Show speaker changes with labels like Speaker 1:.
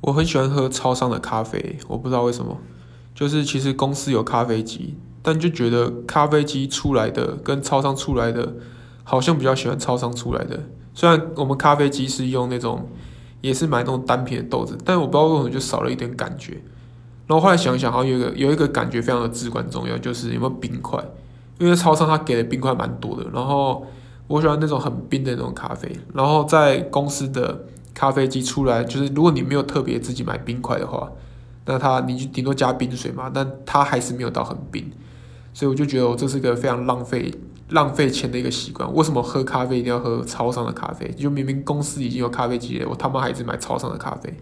Speaker 1: 我很喜欢喝超商的咖啡，我不知道为什么，就是其实公司有咖啡机，但就觉得咖啡机出来的跟超商出来的，好像比较喜欢超商出来的。虽然我们咖啡机是用那种，也是买那种单品的豆子，但我不知道为什么就少了一点感觉。然后后来想一想，好像有一个有一个感觉非常的至关重要，就是有没有冰块，因为超商它给的冰块蛮多的。然后我喜欢那种很冰的那种咖啡，然后在公司的。咖啡机出来就是，如果你没有特别自己买冰块的话，那它你就顶多加冰水嘛，但它还是没有到很冰，所以我就觉得我这是个非常浪费浪费钱的一个习惯。为什么喝咖啡一定要喝超商的咖啡？就明明公司已经有咖啡机了，我他妈还是买超商的咖啡。